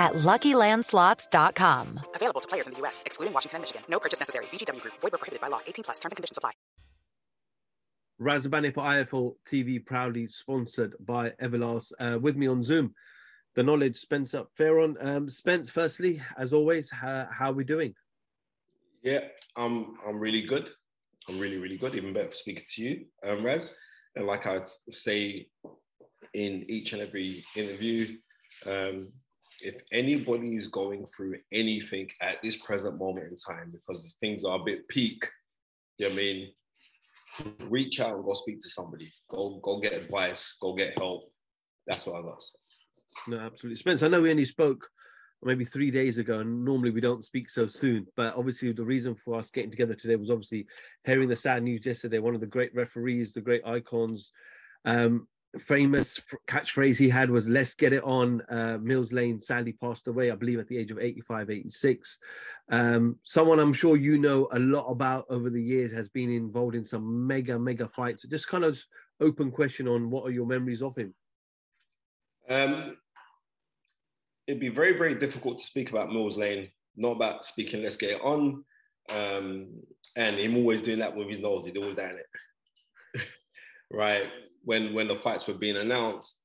at LuckyLandSlots.com. Available to players in the U.S., excluding Washington and Michigan. No purchase necessary. VGW Group. Void were prohibited by law. 18 plus. Terms and conditions apply. Razabani for IFL TV, proudly sponsored by Everlast. Uh, with me on Zoom, the knowledge Spencer Fearon. Um, Spence, firstly, as always, how, how are we doing? Yeah, I'm I'm really good. I'm really really good. Even better for speaking to you, um, Raz. And like I say in each and every interview, um, if anybody is going through anything at this present moment in time, because things are a bit peak, you know I mean, reach out and go speak to somebody. Go go get advice. Go get help. That's what I got. No, absolutely, Spence. I know we only spoke maybe three days ago, and normally we don't speak so soon. But obviously, the reason for us getting together today was obviously hearing the sad news yesterday. One of the great referees, the great icons, um, famous catchphrase he had was let's get it on uh, mills lane sadly passed away i believe at the age of 85 86 um, someone i'm sure you know a lot about over the years has been involved in some mega mega fights. Just kind of open question on what are your memories of him? Um, it'd be very very difficult to speak about mills lane not about speaking let's get it on um, and him always doing that with his nose he'd always done it. Right when when the fights were being announced.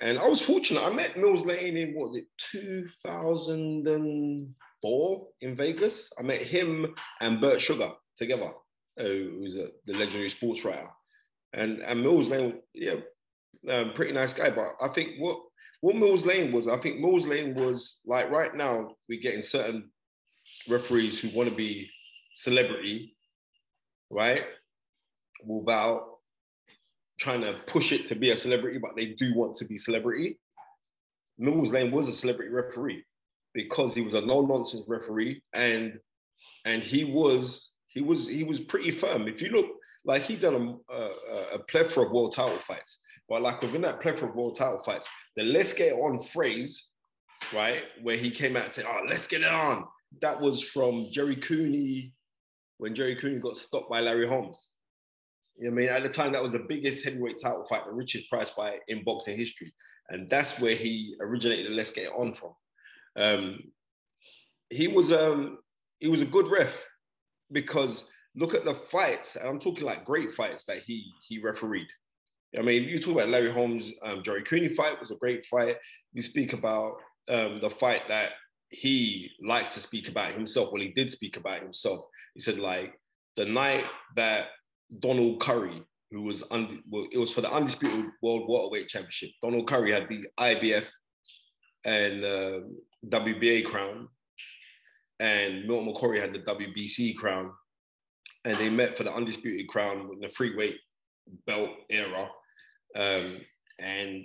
And I was fortunate. I met Mills Lane in what was it, 2004 in Vegas. I met him and Bert Sugar together, who's a, the legendary sports writer. And and Mills Lane, yeah, um, pretty nice guy. But I think what what Mills Lane was, I think Mills Lane was like right now we're getting certain referees who want to be celebrity, right? Without trying to push it to be a celebrity, but they do want to be celebrity. Mills Lane was a celebrity referee because he was a no-nonsense referee and and he was he was he was pretty firm. If you look, like he done a, a, a plethora of world title fights, but like within that plethora of world title fights, the "let's get on" phrase, right, where he came out and said, "Oh, let's get it on," that was from Jerry Cooney when Jerry Cooney got stopped by Larry Holmes. I mean, at the time, that was the biggest heavyweight title fight, the richest prize fight in boxing history. And that's where he originated the Let's Get It On from. Um, he was um, he was a good ref because look at the fights, and I'm talking like great fights that he he refereed. I mean, you talk about Larry Holmes, um, Jerry Cooney fight was a great fight. You speak about um, the fight that he likes to speak about himself. Well, he did speak about himself. He said like the night that Donald Curry, who was un- well, it was for the undisputed world welterweight championship. Donald Curry had the IBF and uh, WBA crown, and Milton McCrory had the WBC crown, and they met for the undisputed crown in the freeweight belt era, um, and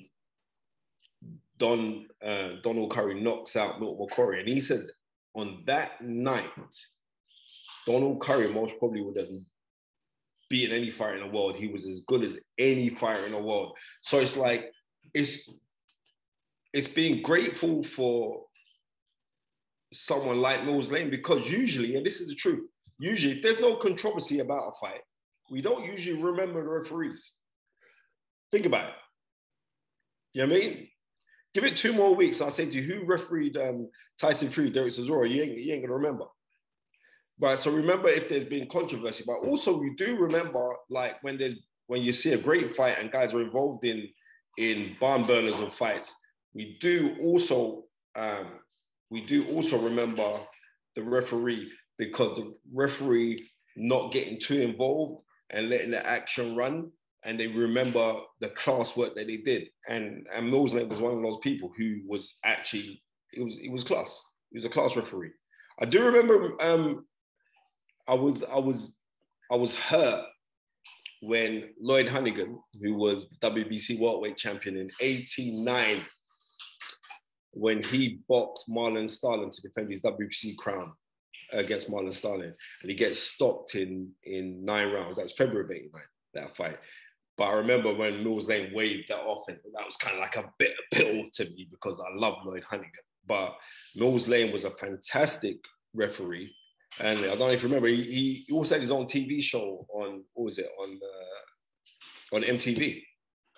Don uh, Donald Curry knocks out Milton McCrory, and he says on that night, Donald Curry most probably would have beating any fighter in the world. He was as good as any fighter in the world. So it's like it's it's being grateful for someone like Mills Lane because usually, and this is the truth, usually if there's no controversy about a fight, we don't usually remember the referees. Think about it. You know what I mean? Give it two more weeks. I'll say to you, who refereed um, Tyson Fury, Derek Chisora? You ain't, you ain't gonna remember. Right. So remember if there's been controversy, but also we do remember like when there's when you see a great fight and guys are involved in in barn burners and fights, we do also um, we do also remember the referee because the referee not getting too involved and letting the action run and they remember the class work that they did. And and Mills Lane was one of those people who was actually it was it was class. He was a class referee. I do remember um, I was I was I was hurt when Lloyd Honeyghan, who was WBC welterweight champion in '89, when he boxed Marlon Starling to defend his WBC crown against Marlon Starling, and he gets stopped in in nine rounds. That was February '89. That fight. But I remember when Mills Lane waved that off, and that was kind of like a bit of pill to me because I love Lloyd Honeyghan. But Mills Lane was a fantastic referee. And I don't you remember, he, he also had his own TV show on, what was it, on the, on MTV.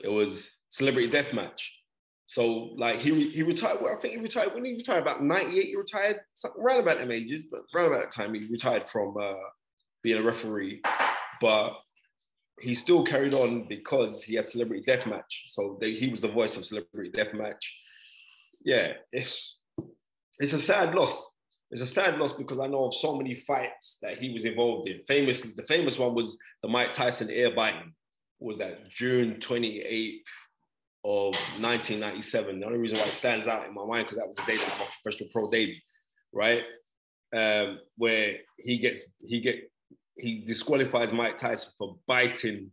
It was Celebrity Deathmatch. So like he he retired. Well, I think he retired when he retired about ninety eight. He retired something around about them ages, but around about that time he retired from uh, being a referee. But he still carried on because he had Celebrity Deathmatch. So they, he was the voice of Celebrity Deathmatch. Yeah, it's it's a sad loss. It's a sad loss because I know of so many fights that he was involved in. Famously, the famous one was the Mike Tyson air biting. was that June 28th of 1997? The only reason why it stands out in my mind because that was the day that my professional pro debut, right? Um, where he gets he get he disqualifies Mike Tyson for biting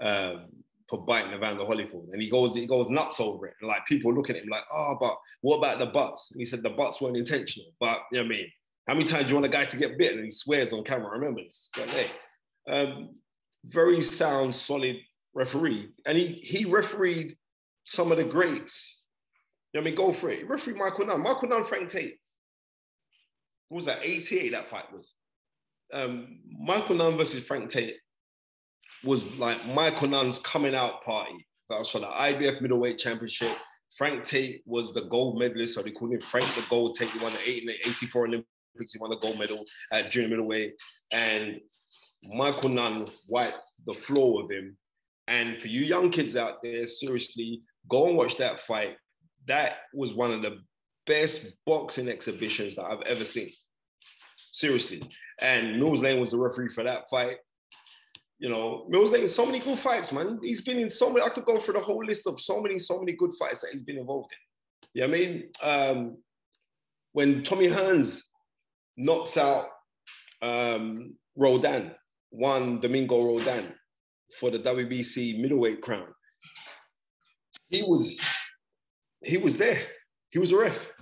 um, for biting Evander Holyfield. And he goes, he goes nuts over it. And like people looking at him like, oh, but what about the butts? And he said the butts weren't intentional. But you know what I mean? How many times do you want a guy to get bitten? And he swears on camera, remember this. But hey, um, very sound, solid referee. And he he refereed some of the greats. You know what I mean? Go for it. He refereed Michael Nunn. Michael Nunn, Frank Tate. What was that? 88 that fight was. Um, Michael Nunn versus Frank Tate was like Michael Nunn's coming out party. That was for the IBF middleweight championship. Frank Tate was the gold medalist, so they called him Frank the Gold Tate. He won the 84 Olympics. He won the gold medal at junior middleweight. And Michael Nunn wiped the floor with him. And for you young kids out there, seriously, go and watch that fight. That was one of the best boxing exhibitions that I've ever seen. Seriously. And Mills Lane was the referee for that fight. You know, Mills in so many good fights, man. He's been in so many, I could go through the whole list of so many, so many good fights that he's been involved in. Yeah, you know I mean, um, when Tommy Hearns knocks out um, Roldan, Juan Domingo Roldan for the WBC middleweight crown, he was he was there. He was a ref.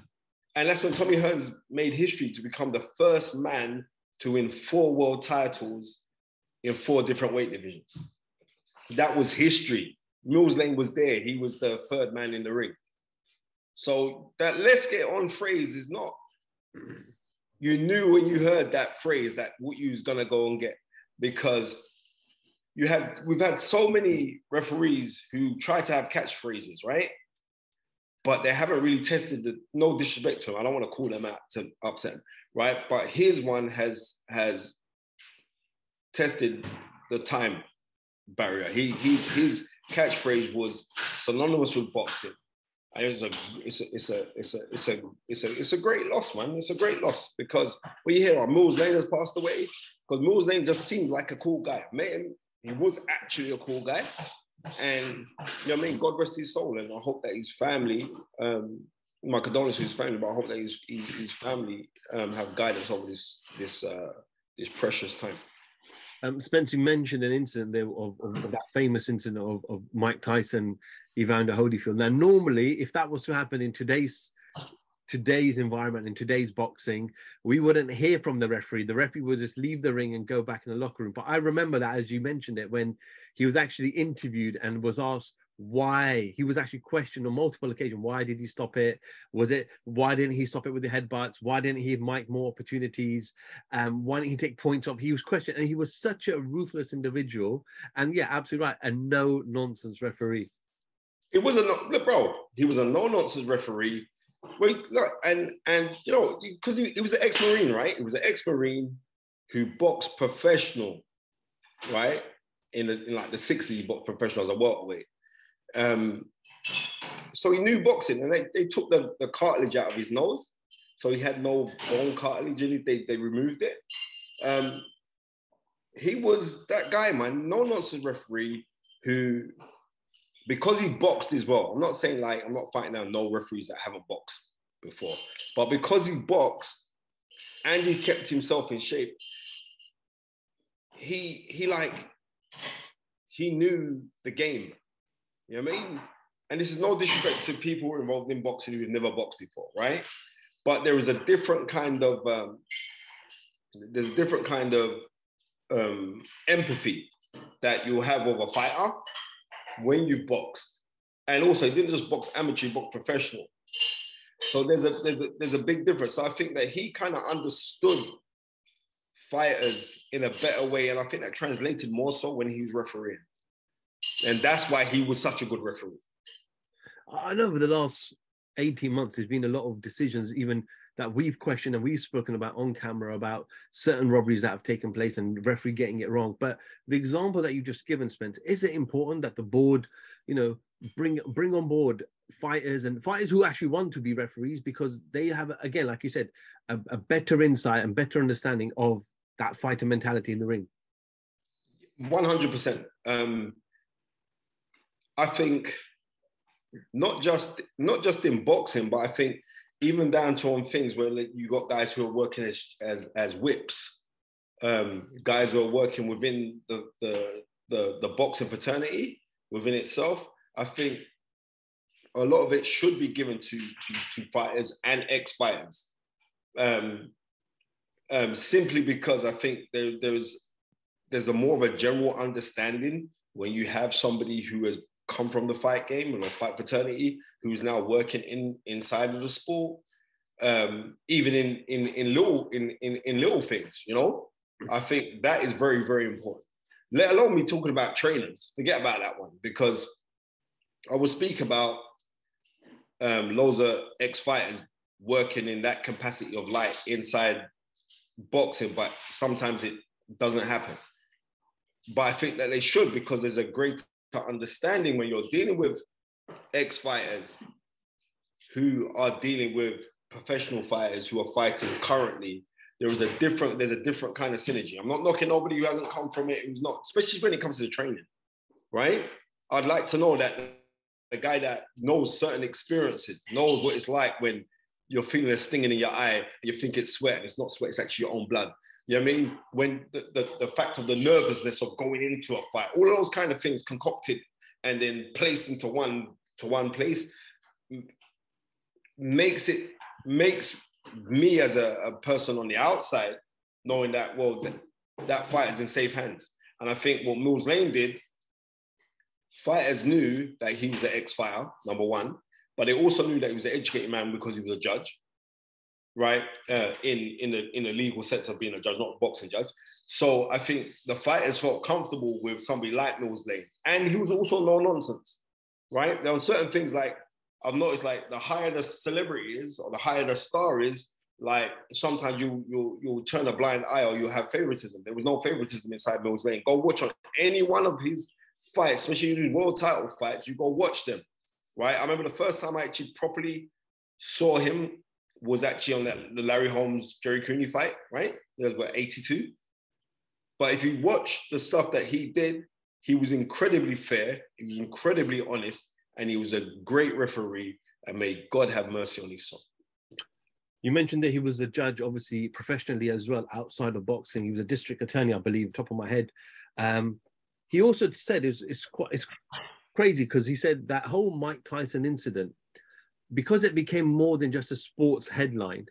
And that's when Tommy Hearns made history to become the first man to win four world titles in four different weight divisions. That was history. Mills Lane was there. He was the third man in the ring. So that let's get on phrase is not, you knew when you heard that phrase that what you was gonna go and get because you had we've had so many referees who try to have catchphrases, right? But they haven't really tested the no disrespect to them. I don't want to call them out to upset them, right? But his one has has tested the time barrier. He, he his catchphrase was synonymous with boxing. And it's a, it's a, it's a, it's a, it's a, it's a, it's a great loss, man. It's a great loss because when you hear, oh, Mills Lane has passed away, because Mills Lane just seemed like a cool guy. Met him, he was actually a cool guy. And you know what I mean? God rest his soul. And I hope that his family, um, my condolences to his family, but I hope that his, his family um, have guidance over this, this, uh, this precious time. Um, Spencer mentioned an incident there of, of, of that famous incident of, of, Mike Tyson, Evander Holyfield. Now, normally, if that was to happen in today's today's environment, in today's boxing, we wouldn't hear from the referee. The referee would just leave the ring and go back in the locker room. But I remember that, as you mentioned it, when he was actually interviewed and was asked why he was actually questioned on multiple occasions. Why did he stop it? Was it why didn't he stop it with the headbutts? Why didn't he give Mike more opportunities? Um, why didn't he take points off? He was questioned, and he was such a ruthless individual. And yeah, absolutely right, a no nonsense referee. It was a look, bro. He was a no nonsense referee. Well, look, and and you know, because he, he was an ex marine, right? He was an ex marine who boxed professional, right? In, the, in like the 60s, he boxed professional as a welterweight. Um, so he knew boxing, and they, they took the, the cartilage out of his nose, so he had no bone cartilage in. They they removed it. Um, he was that guy, man, no nonsense referee who, because he boxed as well. I'm not saying like I'm not fighting down no referees that haven't boxed before, but because he boxed and he kept himself in shape, he he like he knew the game you know what I mean? And this is no disrespect to people involved in boxing who've never boxed before, right? But there is a different kind of um, there's a different kind of um, empathy that you have with a fighter when you've boxed, and also didn't just box amateur, boxed professional. So there's a there's a there's a big difference. So I think that he kind of understood fighters in a better way, and I think that translated more so when he was refereeing. And that's why he was such a good referee. I know over the last 18 months, there's been a lot of decisions, even that we've questioned and we've spoken about on camera about certain robberies that have taken place and referee getting it wrong. But the example that you've just given, Spence, is it important that the board, you know, bring bring on board fighters and fighters who actually want to be referees because they have, again, like you said, a, a better insight and better understanding of that fighter mentality in the ring. 100%. Um, I think not just not just in boxing, but I think even down to on things where like, you got guys who are working as as, as whips, um, guys who are working within the, the the the boxing fraternity within itself. I think a lot of it should be given to to, to fighters and ex fighters, um, um, simply because I think there, there's there's a more of a general understanding when you have somebody who has come from the fight game and the fight fraternity who's now working in inside of the sport um, even in in in little in, in in little things you know? I think that is very very important. Let alone me talking about trainers. Forget about that one because i will speak about um, loads of ex-fighters working in that capacity of light inside boxing but sometimes it doesn't happen. But i think that they should because there's a great understanding when you're dealing with ex fighters who are dealing with professional fighters who are fighting currently. There is a different, there's a different kind of synergy. I'm not knocking nobody who hasn't come from it, who's not, especially when it comes to the training, right? I'd like to know that the guy that knows certain experiences, knows what it's like when you're feeling a stinging in your eye, you think it's sweat, and it's not sweat, it's actually your own blood. You know what I mean? When the, the, the fact of the nervousness of going into a fight, all those kind of things concocted and then placed into one to one place makes it makes me as a, a person on the outside knowing that well that, that fight is in safe hands. And I think what Mills Lane did, fighters knew that he was an ex-fighter, number one, but they also knew that he was an educated man because he was a judge right? Uh, in in the in the legal sense of being a judge, not a boxing judge. So I think the fighters felt comfortable with somebody like Mills Lane, and he was also no nonsense, right? There were certain things like I've noticed, like the higher the celebrity is or the higher the star is, like sometimes you you you'll turn a blind eye or you have favoritism. There was no favoritism inside Mills Lane. Go watch on any one of his fights, especially these world title fights. You go watch them, right? I remember the first time I actually properly saw him was actually on that the Larry Holmes Jerry Cooney fight, right? It was what 82. But if you watch the stuff that he did, he was incredibly fair, he was incredibly honest, and he was a great referee. And may God have mercy on his soul. You mentioned that he was a judge, obviously professionally as well, outside of boxing. He was a district attorney, I believe, top of my head. Um, he also said it's, it's quite it's crazy because he said that whole Mike Tyson incident because it became more than just a sports headline,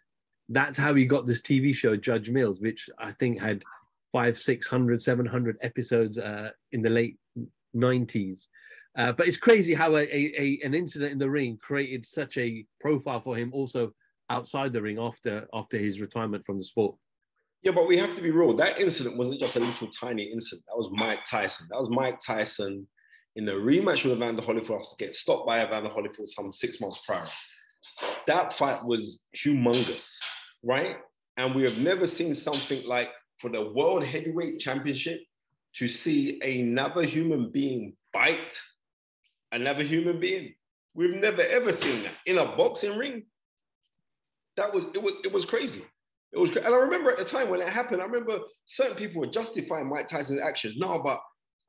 that's how he got this TV show, Judge Mills, which I think had five, 600, 700 episodes uh, in the late 90s. Uh, but it's crazy how a, a, a, an incident in the ring created such a profile for him also outside the ring after after his retirement from the sport. Yeah, but we have to be real. That incident wasn't just a little tiny incident. That was Mike Tyson. That was Mike Tyson in the rematch with Evander Holyfield to get stopped by Evander Holyfield some six months prior. That fight was humongous, right? And we have never seen something like for the World Heavyweight Championship to see another human being bite another human being. We've never ever seen that in a boxing ring. That was it was it was crazy. It was, and I remember at the time when it happened, I remember certain people were justifying Mike Tyson's actions. No, but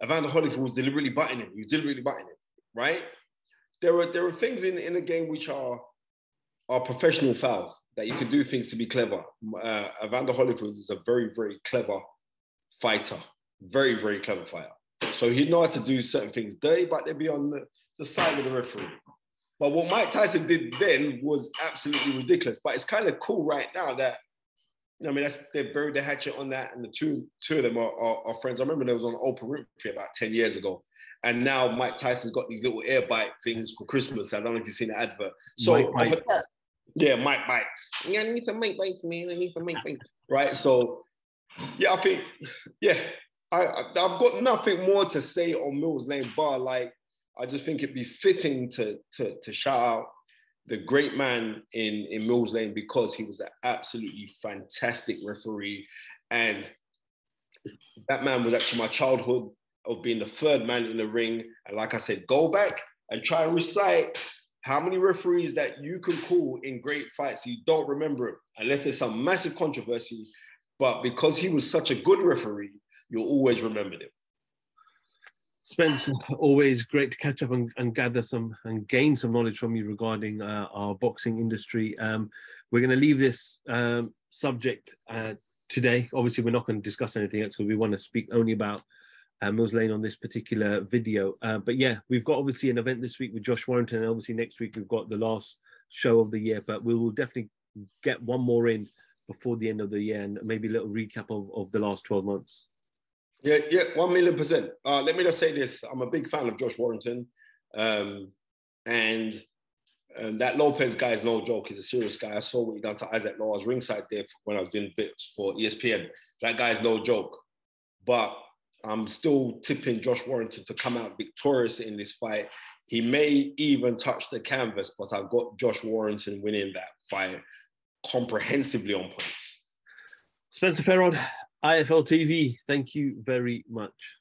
Evander Holyfield was deliberately biting him. He was deliberately biting him, right? There are there are things in, in the game which are are professional fouls that you can do things to be clever. Uh, Evander Holyfield is a very very clever fighter, very very clever fighter. So he know how to do certain things dirty, but they'd be on the, the side of the referee. But what Mike Tyson did then was absolutely ridiculous. But it's kind of cool right now that I mean, that's they buried the hatchet on that, and the two two of them are, are, are, friends. I remember there was on Oprah Winfrey about ten years ago, and now Mike Tyson's got these little air bite things for Christmas. I don't know if you've seen the advert. So that, yeah, Mike bites. Yeah, I need some Mike bites, man. I need some Mike bites. Right. So yeah, I think yeah, I I've got nothing more to say on Mills Lane Bar. Like I just think it'd be fitting to to to shout out the great man in, in Mills Lane because he was an absolutely fantastic referee. And that man was actually my childhood of being the third man in the ring. And like I said, go back and try and recite how many referees that you can call in great fights. You don't remember him unless there's some massive controversy. But because he was such a good referee, you'll always remember him. Spence, always great to catch up and, and, gather some and gain some knowledge from you regarding uh, our boxing industry. Um, we're going to leave this um, subject uh, today. Obviously, we're not going to discuss anything else, we want to speak only about uh, Mills Lane on this particular video. Uh, but yeah, we've got obviously an event this week with Josh Warrington, and obviously next week we've got the last show of the year. But we will definitely get one more in before the end of the year and maybe a little recap of, of the last 12 months. Yeah, yeah, one million percent. Uh, let me just say this: I'm a big fan of Josh Warrington, um, and and that Lopez guy is no joke. He's a serious guy. I saw what he done to Isaac was ringside there when I was doing bits for ESPN. That guy is no joke. But I'm still tipping Josh Warrington to come out victorious in this fight. He may even touch the canvas, but I've got Josh Warrington winning that fight comprehensively on points. Spencer Fearon, IFL TV, thank you very much.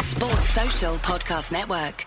Sports Social Podcast Network.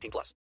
18 plus.